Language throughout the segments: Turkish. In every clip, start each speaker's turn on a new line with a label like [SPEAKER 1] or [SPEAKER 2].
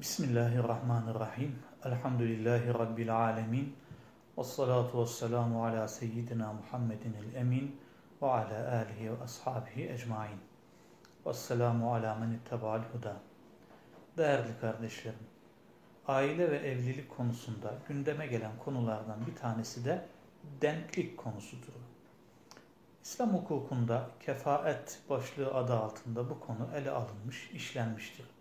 [SPEAKER 1] Bismillahirrahmanirrahim. Elhamdülillahi Rabbil alemin. Ve salatu ve selamu ala seyyidina Muhammedin el-emin ve ala alihi ve ashabihi ecmain. Ve selamu ala men ittaba'al huda. Değerli kardeşlerim, aile ve evlilik konusunda gündeme gelen konulardan bir tanesi de denklik konusudur. İslam hukukunda kefaet başlığı adı altında bu konu ele alınmış, işlenmiştir.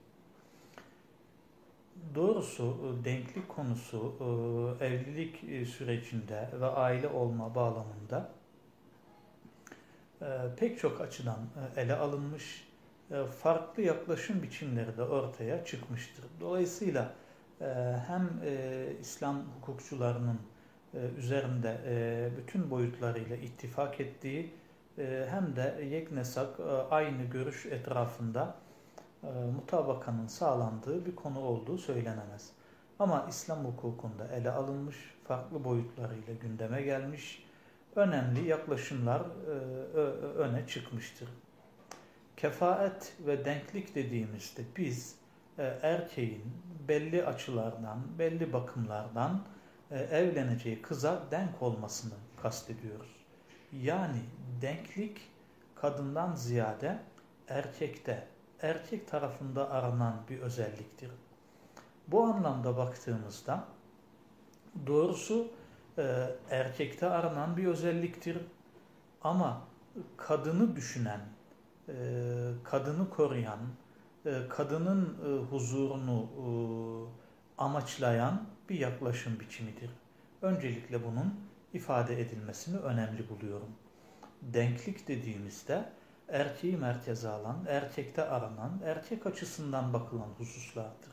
[SPEAKER 1] Doğrusu e, denklik konusu e, evlilik e, sürecinde ve aile olma bağlamında pek çok açıdan ele alınmış, farklı yaklaşım biçimleri de ortaya çıkmıştır. Dolayısıyla hem İslam hukukçularının üzerinde bütün boyutlarıyla ittifak ettiği hem de yeknesak aynı görüş etrafında e, mutabakanın sağlandığı bir konu olduğu söylenemez. Ama İslam hukukunda ele alınmış, farklı boyutlarıyla gündeme gelmiş, önemli yaklaşımlar e, öne çıkmıştır. Kefaet ve denklik dediğimizde biz e, erkeğin belli açılardan, belli bakımlardan evleneceği kıza denk olmasını kastediyoruz. Yani denklik kadından ziyade erkekte erkek tarafında aranan bir özelliktir. Bu anlamda baktığımızda doğrusu e, erkekte aranan bir özelliktir. Ama kadını düşünen, e, kadını koruyan, e, kadının e, huzurunu e, amaçlayan bir yaklaşım biçimidir. Öncelikle bunun ifade edilmesini önemli buluyorum. Denklik dediğimizde erkeği merkeze alan, erkekte aranan, erkek açısından bakılan hususlardır.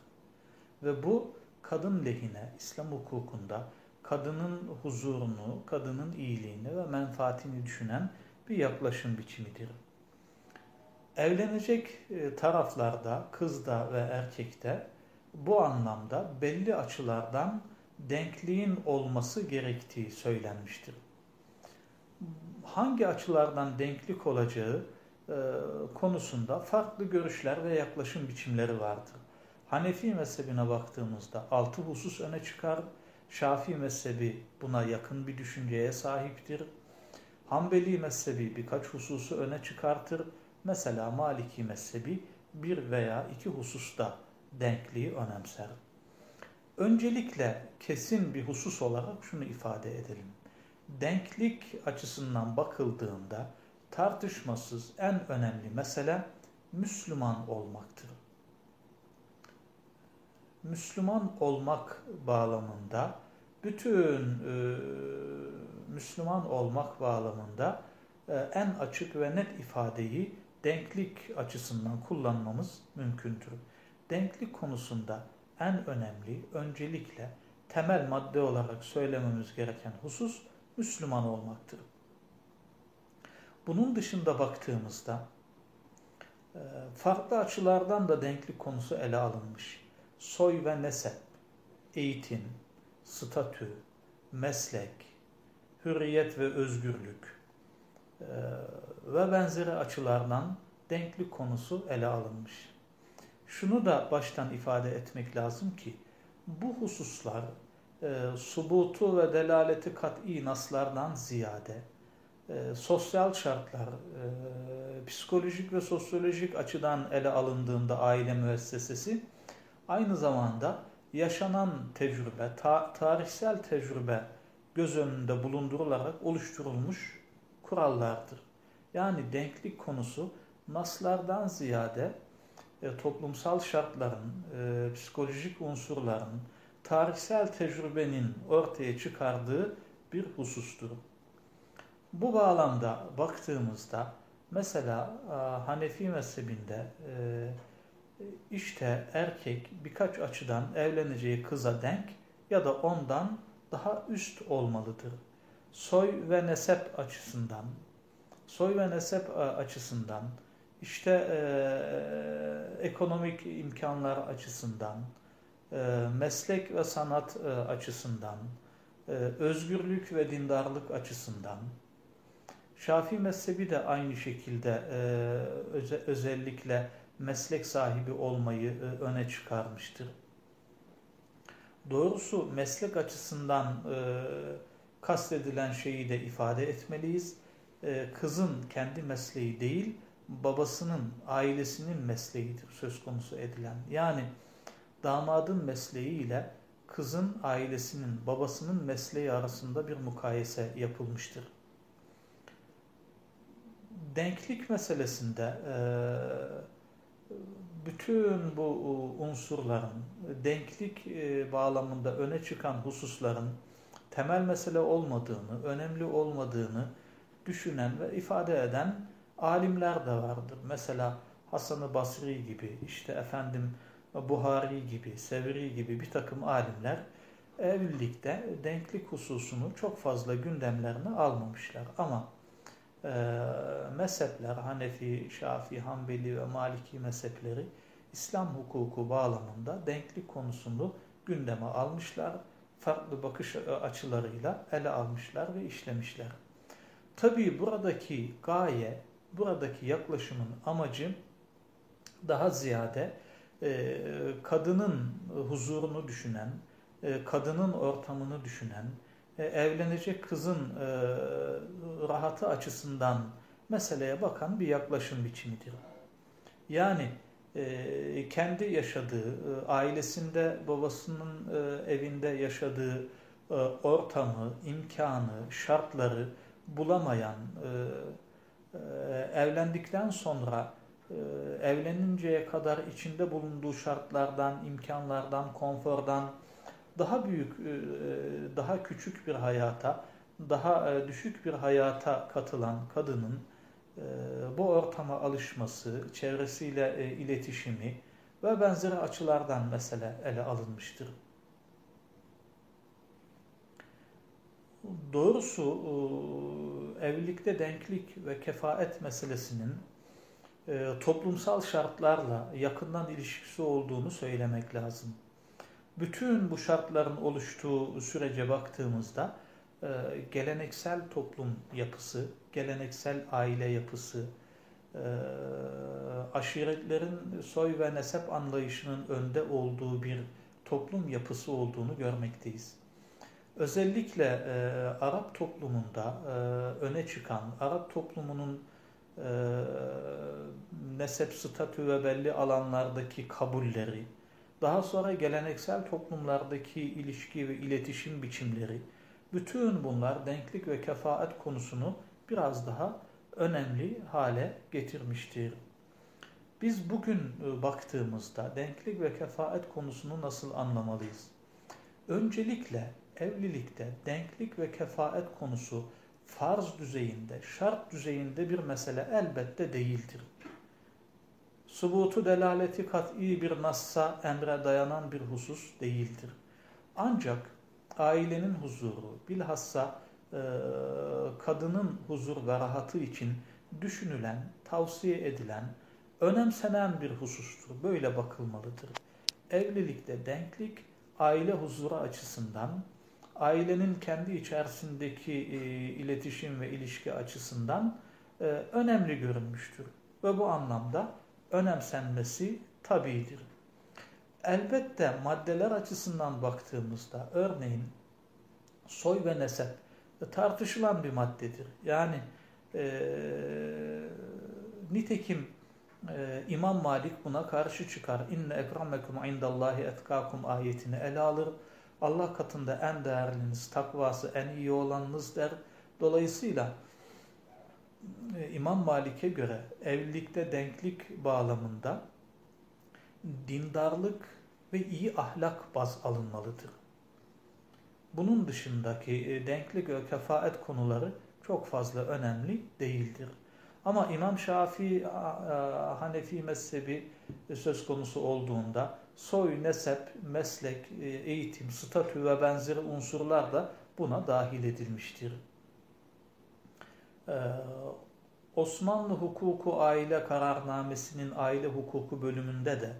[SPEAKER 1] Ve bu kadın lehine İslam hukukunda kadının huzurunu, kadının iyiliğini ve menfaatini düşünen bir yaklaşım biçimidir. Evlenecek e, taraflarda, kızda ve erkekte bu anlamda belli açılardan denkliğin olması gerektiği söylenmiştir. Hangi açılardan denklik olacağı e, konusunda farklı görüşler ve yaklaşım biçimleri vardır. Hanefi mezhebine baktığımızda altı husus öne çıkar. Şafii mezhebi buna yakın bir düşünceye sahiptir. Hanbeli mezhebi birkaç hususu öne çıkartır. Mesela Maliki mezhebi bir veya iki hususta denkliği önemser. Öncelikle kesin bir husus olarak şunu ifade edelim. Denklik açısından bakıldığında tartışmasız en önemli mesele Müslüman olmaktır. Müslüman olmak bağlamında bütün e, Müslüman olmak bağlamında e, en açık ve net ifadeyi denklik açısından kullanmamız mümkündür. Denklik konusunda en önemli, öncelikle temel madde olarak söylememiz gereken husus Müslüman olmaktır. Bunun dışında baktığımızda e, farklı açılardan da denklik konusu ele alınmış. Soy ve nesep, eğitim, statü, meslek, hürriyet ve özgürlük e, ve benzeri açılardan denklik konusu ele alınmış. Şunu da baştan ifade etmek lazım ki bu hususlar e, subutu ve delaleti kat'i naslardan ziyade e, sosyal şartlar, e, psikolojik ve sosyolojik açıdan ele alındığında aile müessesesi aynı zamanda yaşanan tecrübe, ta tarihsel tecrübe göz önünde bulundurularak oluşturulmuş kurallardır. Yani denklik konusu naslardan ziyade e, toplumsal şartların, e, psikolojik unsurların, tarihsel tecrübenin ortaya çıkardığı bir husustur. Bu bağlamda baktığımızda mesela e, Hanefi mezhebinde e, işte erkek birkaç açıdan evleneceği kıza denk ya da ondan daha üst olmalıdır. Soy ve nesep açısından, soy ve nesep e, açısından, işte e, ekonomik imkanlar açısından, e, meslek ve sanat e, açısından, e, özgürlük ve dindarlık açısından, Şafii mezhebi de aynı şekilde e, öze, özellikle meslek sahibi olmayı e, öne çıkarmıştır. Doğrusu meslek açısından e, kastedilen şeyi de ifade etmeliyiz. Kızın kendi mesleği değil, babasının, ailesinin mesleğidir söz konusu edilen. Yani damadın mesleği ile kızın ailesinin, babasının mesleği arasında bir mukayese yapılmıştır. Denklik meselesinde bütün bu unsurların, denklik bağlamında öne çıkan hususların temel mesele olmadığını, önemli olmadığını düşünen ve ifade eden alimler de vardır. Mesela Hasan-ı Basri gibi, işte efendim Buhari gibi, Sevri gibi bir takım alimler evlilikte denklik hususunu çok fazla gündemlerine almamışlar. Ama e, mezhepler, Hanefi, Şafii, Hanbeli ve Maliki mezhepleri İslam hukuku bağlamında denklik konusunu gündeme almışlar. Farklı bakış açılarıyla ele almışlar ve işlemişler. Tabii buradaki gaye, buradaki yaklaşımın amacı daha ziyade e, kadının huzurunu düşünen, e, kadının ortamını düşünen, e, evlenecek kızın e, rahatı açısından meseleye bakan bir yaklaşım biçimidir. Yani e, kendi yaşadığı, e, ailesinde, babasının evinde yaşadığı ortamı, imkanı, şartları bulamayan, evlendikten sonra evleninceye kadar içinde bulunduğu şartlardan, imkanlardan, konfordan, daha büyük, e, e, daha küçük bir hayata, daha e, düşük bir hayata katılan kadının bu ortama alışması, çevresiyle iletişimi ve benzeri açılardan mesele ele alınmıştır. Doğrusu evlilikte denklik ve kefaet meselesinin toplumsal şartlarla yakından ilişkisi olduğunu söylemek lazım bütün bu şartların oluştuğu sürece baktığımızda e, geleneksel toplum yapısı, geleneksel aile yapısı, e, aşiretlerin soy ve nesep anlayışının önde olduğu bir toplum yapısı olduğunu görmekteyiz. Özellikle e, Arap toplumunda e, öne çıkan, Arap toplumunun e, nesep statü ve belli alanlardaki kabulleri, daha sonra geleneksel toplumlardaki ilişki ve iletişim biçimleri, bütün bunlar denklik ve kefaat konusunu biraz daha önemli hale getirmiştir. Biz bugün e, baktığımızda denklik ve kefaat konusunu nasıl anlamalıyız? Öncelikle evlilikte denklik ve kefaat konusu farz düzeyinde, şart düzeyinde bir mesele elbette değildir subutu delaleti kat'i bir nassa emre dayanan bir husus değildir. Ancak ailenin huzuru, bilhassa e, kadının huzur ve rahatı için düşünülen, tavsiye edilen, önemsenen bir husustur. Böyle bakılmalıdır. Evlilikte denklik, aile huzuru açısından, ailenin kendi içerisindeki e, iletişim ve ilişki açısından e, önemli görünmüştür. Ve bu anlamda önemsenmesi tabidir. Elbette maddeler açısından baktığımızda örneğin soy ve nesep tartışılan bir maddedir. Yani e, nitekim e, İmam Malik buna karşı çıkar. İnne ekramekum indallahi etkakum ayetini ele alır. Allah katında en değerliniz, takvası en iyi olanınız der. Dolayısıyla e, İmam Malik'e göre evlilikte denklik bağlamında dindarlık ve iyi ahlak baz alınmalıdır. Bunun dışındaki e, denklik ve kefaet konuları çok fazla önemli değildir. Ama İmam Şafii Hanefi mezhebi söz konusu olduğunda soy, nesep, meslek, e, eğitim, statü ve benzeri unsurlar da buna dahil edilmiştir. Ee, Osmanlı Hukuku Aile Kararnamesi'nin aile hukuku bölümünde de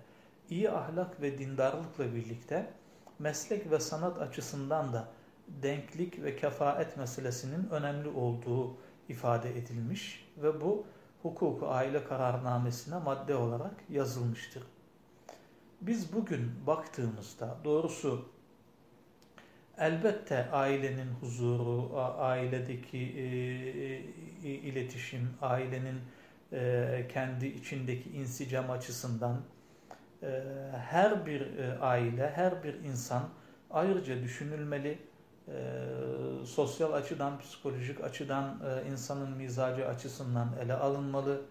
[SPEAKER 1] iyi ahlak ve dindarlıkla birlikte meslek ve sanat açısından da denklik ve kefaet meselesinin önemli olduğu ifade edilmiş ve bu hukuku aile kararnamesine madde olarak yazılmıştır. Biz bugün baktığımızda doğrusu Elbette ailenin huzuru, ailedeki e, e, iletişim, ailenin e, kendi içindeki insicam açısından e, her bir e, aile, her bir insan ayrıca düşünülmeli. E, sosyal açıdan, psikolojik açıdan, e, insanın mizacı açısından ele alınmalı.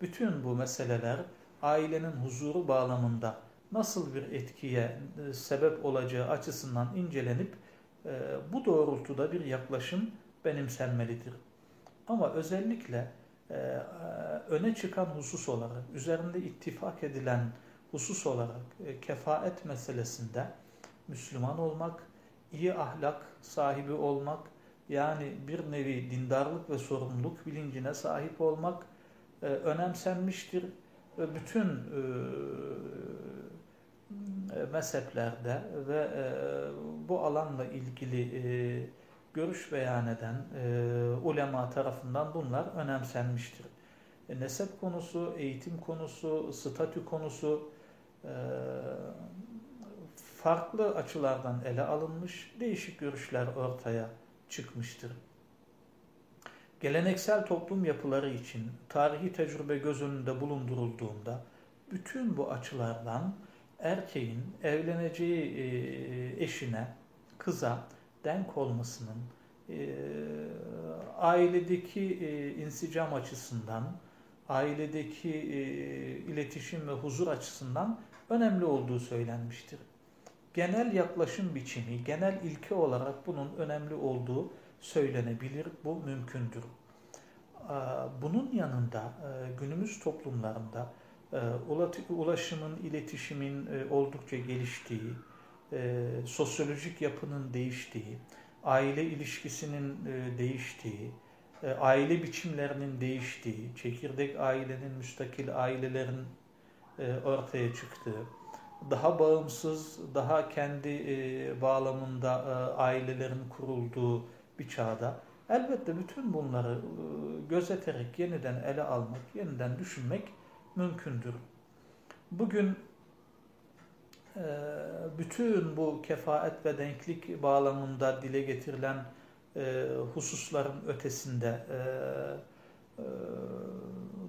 [SPEAKER 1] Bütün bu meseleler ailenin huzuru bağlamında nasıl bir etkiye e, sebep olacağı açısından incelenip e, bu doğrultuda bir yaklaşım benimsenmelidir. Ama özellikle e, öne çıkan husus olarak, üzerinde ittifak edilen husus olarak kefaet meselesinde Müslüman olmak, iyi ahlak sahibi olmak, yani bir nevi dindarlık ve sorumluluk bilincine sahip olmak önemsenmiştir. Bütün mezheplerde ve e, bu alanla ilgili e, görüş beyan eden ulema tarafından bunlar önemsenmiştir. Nesep konusu, eğitim konusu, statü konusu farklı açılardan ele alınmış, değişik görüşler ortaya çıkmıştır. Geleneksel toplum yapıları için tarihi tecrübe göz önünde bulundurulduğunda bütün bu açılardan erkeğin evleneceği e, eşine, kıza denk olmasının e, ailedeki e, insicam açısından, ailedeki iletişim ve huzur açısından önemli olduğu söylenmiştir. Genel yaklaşım biçimi, genel ilke olarak bunun önemli olduğu söylenebilir, bu mümkündür. Bunun yanında günümüz toplumlarında ulaşımın, iletişimin e, oldukça geliştiği, e, sosyolojik yapının değiştiği, aile ilişkisinin e, değiştiği, aile biçimlerinin değiştiği, çekirdek ailenin, müstakil ailelerin ortaya çıktığı, daha bağımsız, daha kendi bağlamında ailelerin kurulduğu bir çağda elbette bütün bunları gözeterek yeniden ele almak, yeniden düşünmek mümkündür. Bugün e, bütün bu kefaet ve denklik bağlamında dile getirilen e, hususların ötesinde e,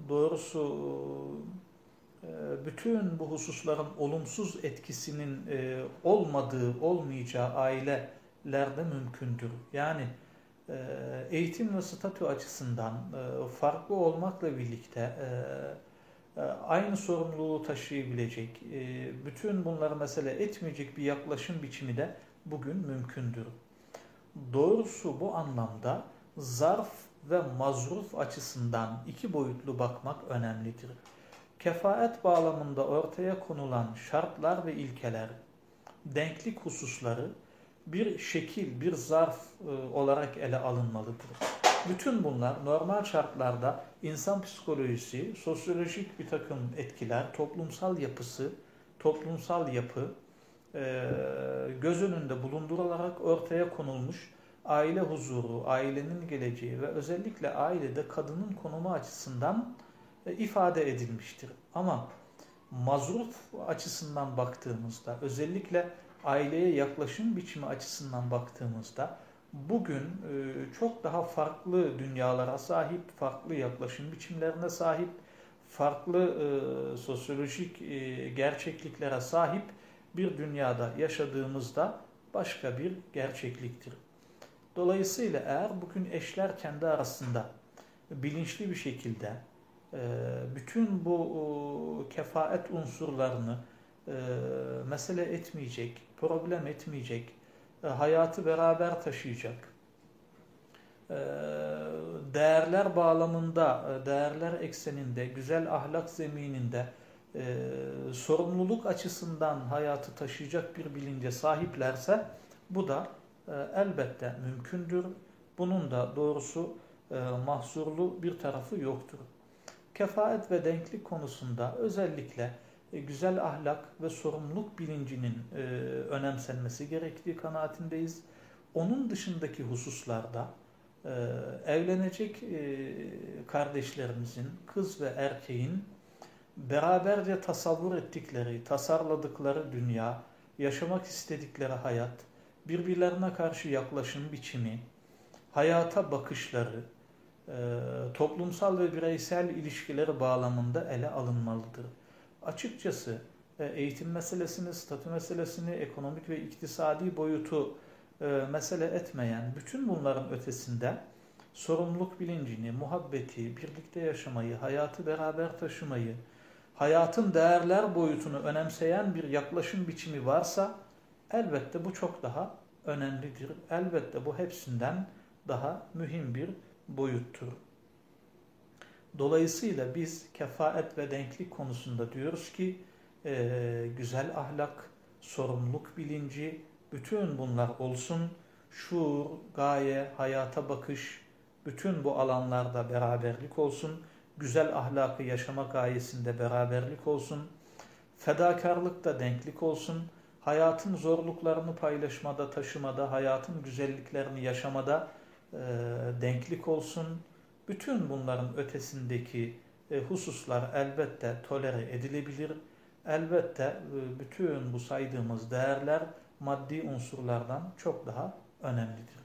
[SPEAKER 1] doğrusu bütün bu hususların olumsuz etkisinin olmadığı, olmayacağı ailelerde mümkündür. Yani eğitim ve statü açısından farklı olmakla birlikte aynı sorumluluğu taşıyabilecek, e, bütün bunları mesele etmeyecek bir yaklaşım biçimi de bugün mümkündür. Doğrusu bu anlamda zarf ve mazruf açısından iki boyutlu bakmak önemlidir. Kefaet bağlamında ortaya konulan şartlar ve ilkeler, denklik hususları bir şekil, bir zarf e, olarak ele alınmalıdır. Bütün bunlar normal şartlarda insan psikolojisi, sosyolojik bir takım etkiler, toplumsal yapısı, toplumsal yapı e, göz önünde bulundurularak ortaya konulmuş aile huzuru, ailenin geleceği ve özellikle ailede kadının konumu açısından e, ifade edilmiştir. Ama mazruf açısından baktığımızda, özellikle aileye yaklaşım biçimi açısından baktığımızda bugün e, çok daha farklı dünyalara sahip, farklı yaklaşım biçimlerine sahip, farklı e, sosyolojik e, gerçekliklere sahip bir dünyada yaşadığımızda başka bir gerçekliktir. Dolayısıyla eğer bugün eşler kendi arasında bilinçli bir şekilde bütün bu kefaet unsurlarını mesele etmeyecek, problem etmeyecek, hayatı beraber taşıyacak. E, değerler bağlamında, e, değerler ekseninde, güzel ahlak zemininde sorumluluk açısından hayatı taşıyacak bir bilince sahiplerse bu da elbette mümkündür. Bunun da doğrusu mahzurlu bir tarafı yoktur. Kefaet ve denklik konusunda özellikle e, güzel ahlak ve sorumluluk bilincinin e, önemsenmesi gerektiği kanaatindeyiz. Onun dışındaki hususlarda e, evlenecek e, kardeşlerimizin, kız ve erkeğin beraberce tasavvur ettikleri, tasarladıkları dünya, yaşamak istedikleri hayat, birbirlerine karşı yaklaşım biçimi, hayata bakışları, e, toplumsal ve bireysel ilişkileri bağlamında ele alınmalıdır. Açıkçası e, eğitim meselesini, statü meselesini, ekonomik ve iktisadi boyutu e, mesele etmeyen bütün bunların ötesinde sorumluluk bilincini, muhabbeti, birlikte yaşamayı, hayatı beraber taşımayı, hayatın değerler boyutunu önemseyen bir yaklaşım biçimi varsa elbette bu çok daha önemlidir. Elbette bu hepsinden daha mühim bir boyuttur. Dolayısıyla biz kefaet ve denklik konusunda diyoruz ki e, güzel ahlak, sorumluluk bilinci, bütün bunlar olsun. Şuur, gaye, hayata bakış, bütün bu alanlarda beraberlik olsun. Güzel ahlakı yaşama gayesinde beraberlik olsun. Fedakarlıkta denklik olsun. Hayatın zorluklarını paylaşmada, taşımada, hayatın güzelliklerini yaşamada e, denklik olsun. Bütün bunların ötesindeki e, hususlar elbette tolere edilebilir. Elbette e, bütün bu saydığımız değerler maddi unsurlardan çok daha önemlidir.